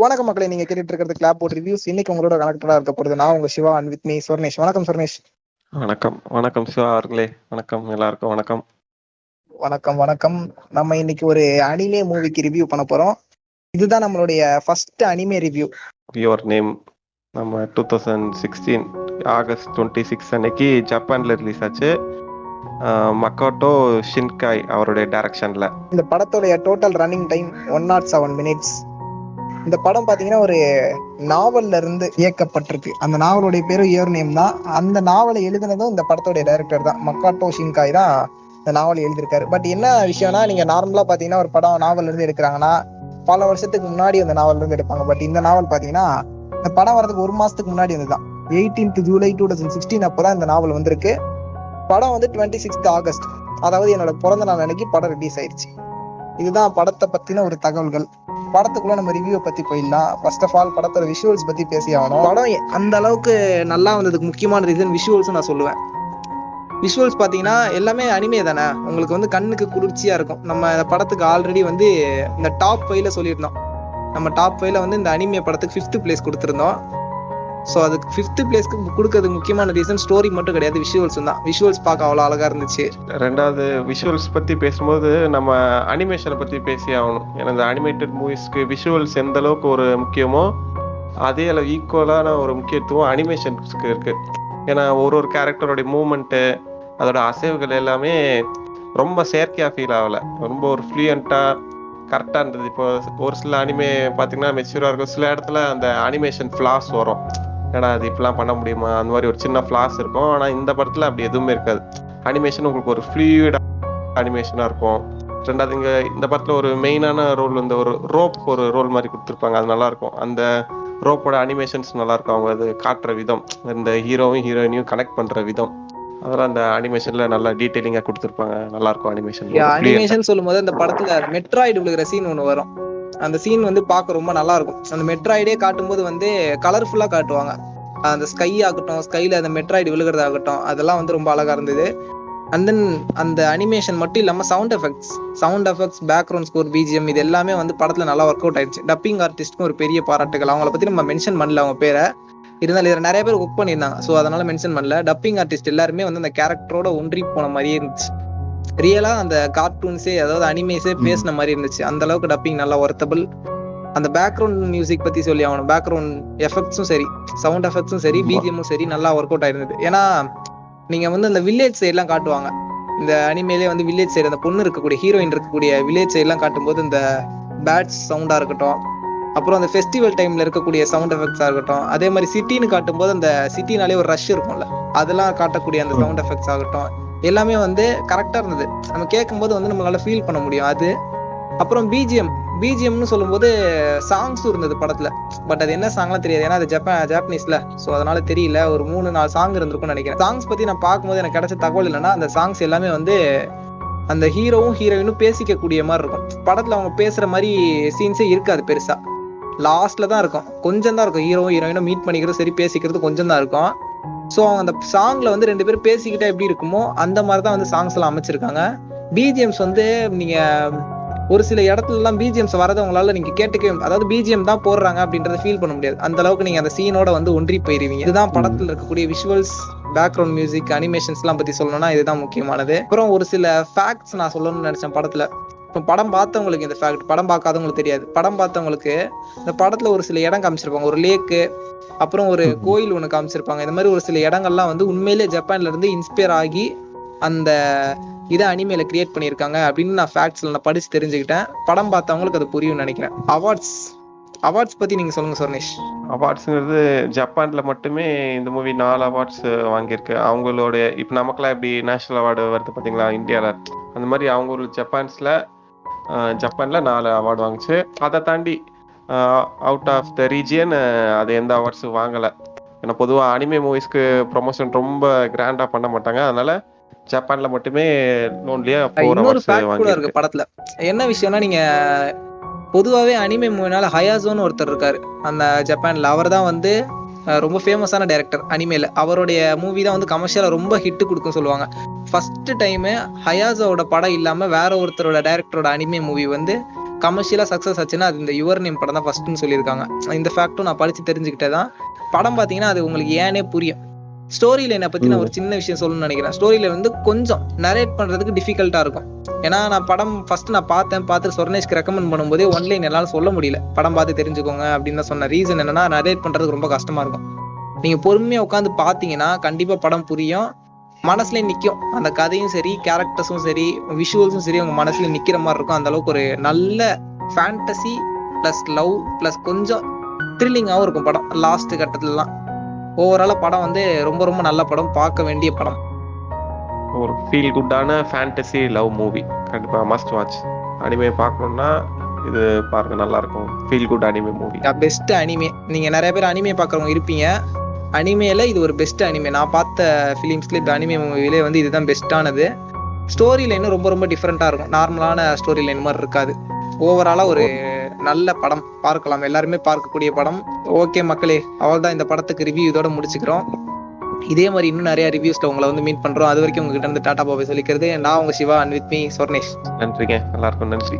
வணக்கம் மக்களை நீங்க கேட்டுட்டு இருக்கிறது கிளாப் போட் ரிவ்யூஸ் இன்னைக்கு உங்களோட கனெக்டடா இருக்க போறது நான் உங்க Siva and with me Swarnesh. வணக்கம் சுவர்ணேஷ். வணக்கம். வணக்கம் சிவா அவர்களே. வணக்கம் எல்லாருக்கும் வணக்கம். வணக்கம் வணக்கம். நம்ம இன்னைக்கு ஒரு அனிமே மூவிக்கு ரிவ்யூ பண்ண போறோம். இதுதான் நம்மளுடைய first anime review your name நம்ம two thousand sixteen August twenty six அன்னைக்கு ஜப்பான்ல ரிலீஸ் ஆச்சு. மக்கோட்டோ ஷின்காய் அவருடைய டைரக்ஷன்ல இந்த படத்தோடைய total running time one naught seven minutes இந்த படம் பாத்தீங்கன்னா ஒரு நாவல்ல இருந்து இயக்கப்பட்டிருக்கு. அந்த நாவலுடைய பேரு இயர் நேம் தான். அந்த நாவலை எழுதினதும் இந்த படத்தோடைய டைரக்டர் தான். மக்காட்டோ ஷின்காய் தான் இந்த நாவல் எழுதியிருக்காரு. பட் என்ன விஷயம்னா நீங்க நார்மலா பாத்தீங்கன்னா ஒரு படம் நாவல் இருந்து எடுக்கிறாங்கன்னா பல வருஷத்துக்கு முன்னாடி அந்த நாவல் இருந்து எடுப்பாங்க. பட் இந்த நாவல் பாத்தீங்கன்னா இந்த படம் வரதுக்கு ஒரு மாசத்துக்கு முன்னாடி வந்துதான் eighteenth July two thousand sixteen அப்போதான் இந்த நாவல் வந்திருக்கு. படம் வந்து டுவெண்ட்டி சிக்ஸ்த் ஆகஸ்ட் அதாவது என்னோட பிறந்த நாள் அன்னைக்கு படம் ரிலீஸ் ஆயிடுச்சு இதுதான் படத்தை பத்தின ஒரு தகவல்கள். படத்துக்குள்ள நம்ம ரிவ்யூ பத்தி போயிடலாம். ஃபர்ஸ்ட் ஆஃப் ஆல் படத்தோட விஷுவல்ஸ் பத்தி பேசி ஆகணும் படம் அந்த அளவுக்கு நல்லா வந்ததுக்கு முக்கியமான ரீசன் விஷுவல்ஸ் நான் சொல்லுவேன். விஷுவல்ஸ் பார்த்தீங்கன்னா எல்லாமே அனிமே தானே? உங்களுக்கு வந்து கண்ணுக்கு குளிர்ச்சியா இருக்கும். நம்ம இந்த படத்துக்கு ஆல்ரெடி வந்து இந்த டாப் ஃபைவ்ல சொல்லியிருந்தோம். நம்ம டாப் ஃபைவ்ல வந்து இந்த அனிமே படத்துக்கு ஃபிஃப்த் பிளேஸ் கொடுத்துருந்தோம். ஸோ அதுக்கு ஃபிஃப்த் பிளேஸ்க்கு கொடுக்கறதுக்கு முக்கியமான ரீசன் ஸ்டோரி மட்டும் கிடையாது விஷுவல்ஸ் தான். விஷுவல்ஸ் பார்க்க அவ்வளோ அழகா இருந்துச்சு. ரெண்டாவது விஷுவல்ஸ் பற்றி பேசும்போது நம்ம அனிமேஷனை பற்றி பேசி ஆகணும். ஏன்னா இந்த அனிமேட்டட் மூவிஸ்க்கு விஷுவல்ஸ் எந்த அளவுக்கு ஒரு முக்கியமோ அதே அளவு ஈக்குவலான ஒரு முக்கியத்துவம் அனிமேஷன்ஸ்க்கு இருக்குது ஏன்னா ஒரு ஒரு கேரக்டரோட மூமெண்ட்டு அதோட அசைவுகள் எல்லாமே ரொம்ப செயற்கையாக ஃபீல் ஆகலை. ரொம்ப ஒரு ஃப்ளூயண்ட்டாக கரெக்டாக இருந்தது. இப்போ ஒரு சில அனிமே பார்த்தீங்கன்னா மெச்சூராக இருக்கும். சில இடத்துல அந்த அனிமேஷன் ஃப்ளாஸ் வரும். ஏன்னா அது இப்படிலாம் பண்ண முடியுமா? அந்த மாதிரி ஒரு சின்ன ஃப்ளாஸ் இருக்கும். ஆனால் இந்த படத்தில் அப்படி எதுவுமே இருக்காது. அனிமேஷன் உங்களுக்கு ஒரு ஃப்ளூயிட் அனிமேஷனாக இருக்கும். ரெண்டாவது இங்கே இந்த படத்தில் ஒரு மெயினான ரோல் வந்து ஒரு ரோப் ஒரு ரோல் மாதிரி கொடுத்துருப்பாங்க. அது நல்லா இருக்கும். அந்த ரோப்போட அனிமேஷன்ஸ் நல்லா இருக்கும். அவங்க அது காட்டுற விதம். இந்த ஹீரோவும் ஹீரோயினையும் கனெக்ட் பண்ற விதம். அதெல்லாம் அந்த அனிமேஷன்ல நல்லா டீடைலிங்கா கொடுத்துருப்பாங்க. நல்லா இருக்கும் அனிமேஷன் அனிமேஷன் சொல்லும்போது அந்த படத்துல மெட்ராய்டு விழுகிற சீன் ஒன்று வரும். அந்த சீன் வந்து பார்க்க ரொம்ப நல்லா இருக்கும் அந்த மெட்ராய்டே காட்டும்போது வந்து கலர்ஃபுல்லாக காட்டுவாங்க. அந்த ஸ்கை ஆகட்டும் ஸ்கைல அந்த மெட்ராய்டு விழுகிறதாகட்டும் அதெல்லாம் வந்து ரொம்ப அழகாக இருந்தது. அண்ட் தென் அந்த அனிமேஷன் மட்டும் இல்லாமல் sound effects sound effects background score BGM இது எல்லாமே வந்து படத்தில் நல்லா ஒர்க் அவுட் ஆயிடுச்சு. டப்பிங் ஆர்டிஸ்ட்க்கும் ஒரு பெரிய பாராட்டுகள். அவங்கள பற்றி நம்ம மென்ஷன் பண்ணல அவங்க பேரை. இருந்தாலும் இதில் நிறைய பேர் ஒர்க் பண்ணியிருந்தாங்க. ஸோ அதனால மென்ஷன் பண்ணல. டப்பிங் ஆர்டிஸ்ட் எல்லாருமே வந்து அந்த கேரக்டரோட ஒன்றி போன மாதிரியே இருந்துச்சு. ரியலா அந்த கார்ட்டூன்ஸே அதாவது அனிமேஸே பேசின மாதிரி இருந்துச்சு. அந்த அளவுக்கு டப்பிங் நல்லா ஒர்த்தபிள் அந்த பேக்ரவுண்ட் மியூசிக் பத்தி சொல்லி ஆகணும். பேக்ரவுண்ட் எஃபெக்ட்ஸும் சரி சவுண்ட் எஃபெக்ட்ஸும் சரி பிஜிஎம்மும் சரி நல்லா ஒர்க் அவுட் ஆயிருந்தது. ஏன்னா நீங்க வந்து அந்த வில்லேஜ் சைட்லாம் காட்டுவாங்க. இந்த அனிமேலே வந்து வில்லேஜ் சைடு அந்த பொண்ணு இருக்கக்கூடிய ஹீரோயின் இருக்கக்கூடிய வில்லேஜ் சைட்லாம் காட்டும்போது இந்த பேட்ஸ் சவுண்டா இருக்கட்டும். அப்புறம் அந்த ஃபெஸ்டிவல் டைம்ல இருக்கக்கூடிய சவுண்ட் எஃபெக்ட்ஸா இருக்கட்டும். அதே மாதிரி சிட்டின்னு காட்டும்போது அந்த சிட்டினாலே ஒரு ரஷ் இருக்கும்ல. அதெல்லாம் காட்டக்கூடிய அந்த சவுண்ட் எஃபெக்ட்ஸ் ஆகட்டும். எல்லாமே வந்து கரெக்டாக இருந்தது. நம்ம கேட்கும்போது வந்து நம்மளால ஃபீல் பண்ண முடியும். அது அப்புறம் பிஜிஎம் பிஜிஎம்னு சொல்லும்போது சாங்ஸும் இருந்தது படத்துல. பட் அது என்ன சாங்லாம் தெரியாது. ஏன்னா அது ஜப்பான் ஜாப்பனீஸ்ல ஸோ அதனால தெரியல. ஒரு மூணு நாலு சாங் இருந்திருக்கும்னு நினைக்கிறேன். சாங்ஸ் பத்தி நான் பார்க்கும்போது எனக்கு கிடைச்ச தகவல் இல்லைன்னா அந்த சாங்ஸ் எல்லாமே வந்து அந்த ஹீரோவும் ஹீரோயினும் பேசிக்கக்கூடிய மாதிரி இருக்கும். படத்துல அவங்க பேசுற மாதிரி சீன்ஸே இருக்காது பெருசா. லாஸ்ட்ல தான் இருக்கும். கொஞ்சம் தான் இருக்கும். ஹீரோவும் ஹீரோயினும் மீட் பண்ணிக்கிறது சரி பேசிக்கிறது கொஞ்சம் தான் இருக்கும். ஸோ அவங்க அந்த சாங்ல வந்து ரெண்டு பேரும் பேசிக்கிட்டா எப்படி இருக்குமோ அந்த மாதிரி தான் வந்து சாங்ஸ் எல்லாம் அமைச்சிருக்காங்க. பிஜிஎம்ஸ் வந்து நீங்க ஒரு சில இடத்துலலாம் பிஜிஎம்ஸ் வரதை உங்களால நீங்க கேட்டுக்கவே அதாவது பிஜிஎம் தான் போடுறாங்க அப்படின்றத ஃபீல் பண்ண முடியாது. அந்த அளவுக்கு நீங்க அந்த சீனோட வந்து ஒன்றி போயிருவீங்க. இதுதான் படத்துல இருக்கக்கூடிய விஷுவல்ஸ் பேக்ரவுண்ட் மியூசிக் அனிமேஷன்ஸ் எல்லாம் பத்தி சொல்லணும்னா இதுதான் முக்கியமானது. அப்புறம் ஒரு சில ஃபேக்ட்ஸ் நான் சொல்லணும்னு நினைச்சேன் படத்துல. இப்போ படம் பார்த்தவங்களுக்கு இந்த ஃபேக்ட் படம் பார்க்காதவங்களுக்கு தெரியாது. படம் பார்த்தவங்களுக்கு இந்த படத்துல ஒரு சில இடம் காமிச்சிருப்பாங்க. ஒரு லேக்கு அப்புறம் ஒரு கோயில் ஒன்று காமிச்சிருப்பாங்க. இந்த மாதிரி ஒரு சில இடங்கள்லாம் வந்து உண்மையிலே ஜப்பான்ல இருந்து இன்ஸ்பயர் ஆகி அந்த இதை அனிமேல கிரியேட் பண்ணியிருக்காங்க அப்படின்னு நான் ஃபேக்ட்ஸ்ல நான் படிச்சு தெரிஞ்சுக்கிட்டேன். படம் பார்த்தவங்களுக்கு அது புரியும்னு நினைக்கிறேன். அவார்ட்ஸ் அவார்ட்ஸ் பத்தி நீங்க சொல்லுங்க சொர்ணேஷ். அவார்ட்ஸுங்கிறது ஜப்பான்ல மட்டுமே இந்த மூவி நாலு அவார்ட்ஸ் வாங்கியிருக்கு. அவங்களோட இப்போ நமக்குலாம் எப்படி நேஷனல் அவார்டு வருது பார்த்தீங்களா? இந்தியாவில் அந்த மாதிரி அவங்க ஒரு ஜப்பான்ஸ்ல ஜப்பான்ல நாலு அவார்டு வாங்குச்சு. அதை தாண்டி அவுட் ஆஃப் த ரீஜியன் அது எந்த அவார்ட்ஸும் வாங்கலை. ஏன்னா பொதுவாக அனிமே மூவிஸ்க்கு ப்ரொமோஷன் ரொம்ப கிராண்டாக பண்ண மாட்டாங்க. அதனால ஜப்பான்ல மட்டுமே லோன்லியா இன்னொரு கூட இருக்கு படத்துல. என்ன விஷயம்னா நீங்க பொதுவாகவே அனிமே மூவினால ஹயாசோன்னு ஒருத்தர் இருக்காரு. அந்த ஜப்பான்ல அவர் தான் வந்து ரொம்ப ஃபேமஸான டைரக்டர் அனிமேல அவருடைய மூவி தான் வந்து கமர்ஷியலாக ரொம்ப ஹிட் கொடுக்கும் சொல்லுவாங்க. ஃபர்ஸ்ட் டைமு ஹயாஸோட படம் இல்லாமல் வேற ஒருத்தரோட டேரக்டரோட அனிமே மூவி வந்து கமர்ஷியலாக சக்ஸஸ் ஆச்சுன்னா அது இந்த யுவர் நேம் படம் தான் ஃபஸ்ட்டுன்னு சொல்லியிருக்காங்க. இந்த ஃபேக்ட்டும் நான் படித்து தெரிஞ்சுக்கிட்டே தான் படம் பார்த்தீங்கன்னா அது உங்களுக்கு ஏனே புரியும். ஸ்டோரி லைனை பத்தி நான் ஒரு சின்ன விஷயம் சொல்லணும்னு நினைக்கிறேன். ஸ்டோரியில வந்து கொஞ்சம் நரேட் பண்றதுக்கு டிஃபிகல்ட்டா இருக்கும். ஏன்னா நான் படம் ஃபர்ஸ்ட் நான் பார்த்தேன் பார்த்து சொர்ணேஷ்க்கு ரெக்கமெண்ட் பண்ணும்போதே ஒன்லைன் என்னால சொல்ல முடியல. படம் பார்த்து தெரிஞ்சுக்கோங்க அப்படின்னு தான் சொன்ன ரீசன் என்னன்னா நரேட் பண்றதுக்கு ரொம்ப கஷ்டமா இருக்கும். நீங்க பொறுமையா உட்காந்து பாத்தீங்கன்னா கண்டிப்பா படம் புரியும். மனசுல நிக்கும். அந்த கதையும் சரி கேரக்டர்ஸும் சரி விஷுவல்ஸும் சரி உங்க மனசுல நிக்கிற மாதிரி இருக்கும். அந்த அளவுக்கு ஒரு நல்ல ஃபேண்டசி பிளஸ் லவ் பிளஸ் கொஞ்சம் த்ரில்லிங்காகவும் இருக்கும் படம். லாஸ்ட் கட்டத்துலலாம். ஓவராலா படம் வந்து ரொம்ப ரொம்ப நல்ல படம். பார்க்க வேண்டிய படம். ஒரு ஃபீல் குட்டான ஃபேண்டசி லவ் மூவி கண்டிப்பா மஸ்ட் வாட்ச் அனிமே பார்க்கணும்னா இது பாருங்க நல்லா இருக்கும் feel good anime movie best anime நீங்க நிறைய பேர் அனிமே பார்க்குறவங்க இருப்பீங்க. அனிமேல இது ஒரு பெஸ்ட் அனிமே நான் பார்த்த ஃபிலிம்ஸ்ல இப்போ அனிமே மூவிலே வந்து இதுதான் பெஸ்ட்டானது ஸ்டோரி லைனும் ரொம்ப ரொம்ப டிஃப்ரெண்டா இருக்கும். நார்மலான ஸ்டோரி லைன் மாதிரி இருக்காது. ஓவராலா ஒரு நல்ல படம் பார்க்கலாம். எல்லாருமே பார்க்கக்கூடிய படம். ஓகே மக்களே அவ்வளவுதான் இந்த படத்துக்கு ரிவ்யூ இதோட முடிச்சுக்கிறோம். இதே மாதிரி இன்னும் நிறைய ரிவ்யூஸ்ல உங்களை வந்து மீட் பண்றோம். அது வரைக்கும் உங்ககிட்ட இருந்து டாடா பாபை சொல்லிக்கிறது. நான் உங்க Siva and with me Swarnesh. நன்றிங்க. நல்லா இருக்கும் நன்றி.